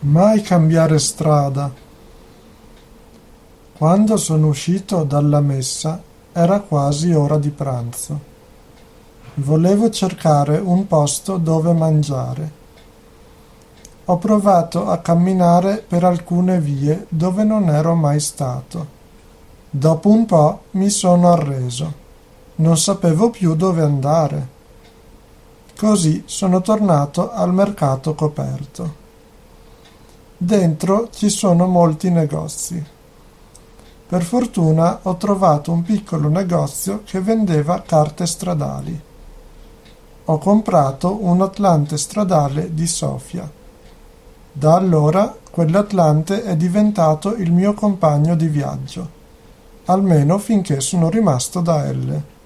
Mai cambiare strada. Quando sono uscito dalla messa era quasi ora di pranzo. Volevo cercare un posto dove mangiare. Ho provato a camminare per alcune vie dove non ero mai stato. Dopo un po' mi sono arreso. Non sapevo più dove andare. Così sono tornato al mercato coperto. Dentro ci sono molti negozi. Per fortuna ho trovato un piccolo negozio che vendeva carte stradali. Ho comprato un Atlante stradale di Sofia. Da allora quell'Atlante è diventato il mio compagno di viaggio, almeno finché sono rimasto da Elle.